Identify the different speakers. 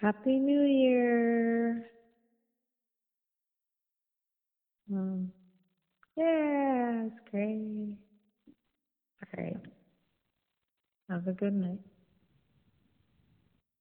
Speaker 1: Happy New Year. Mm. Yeah, it's great. All right. Have a good night.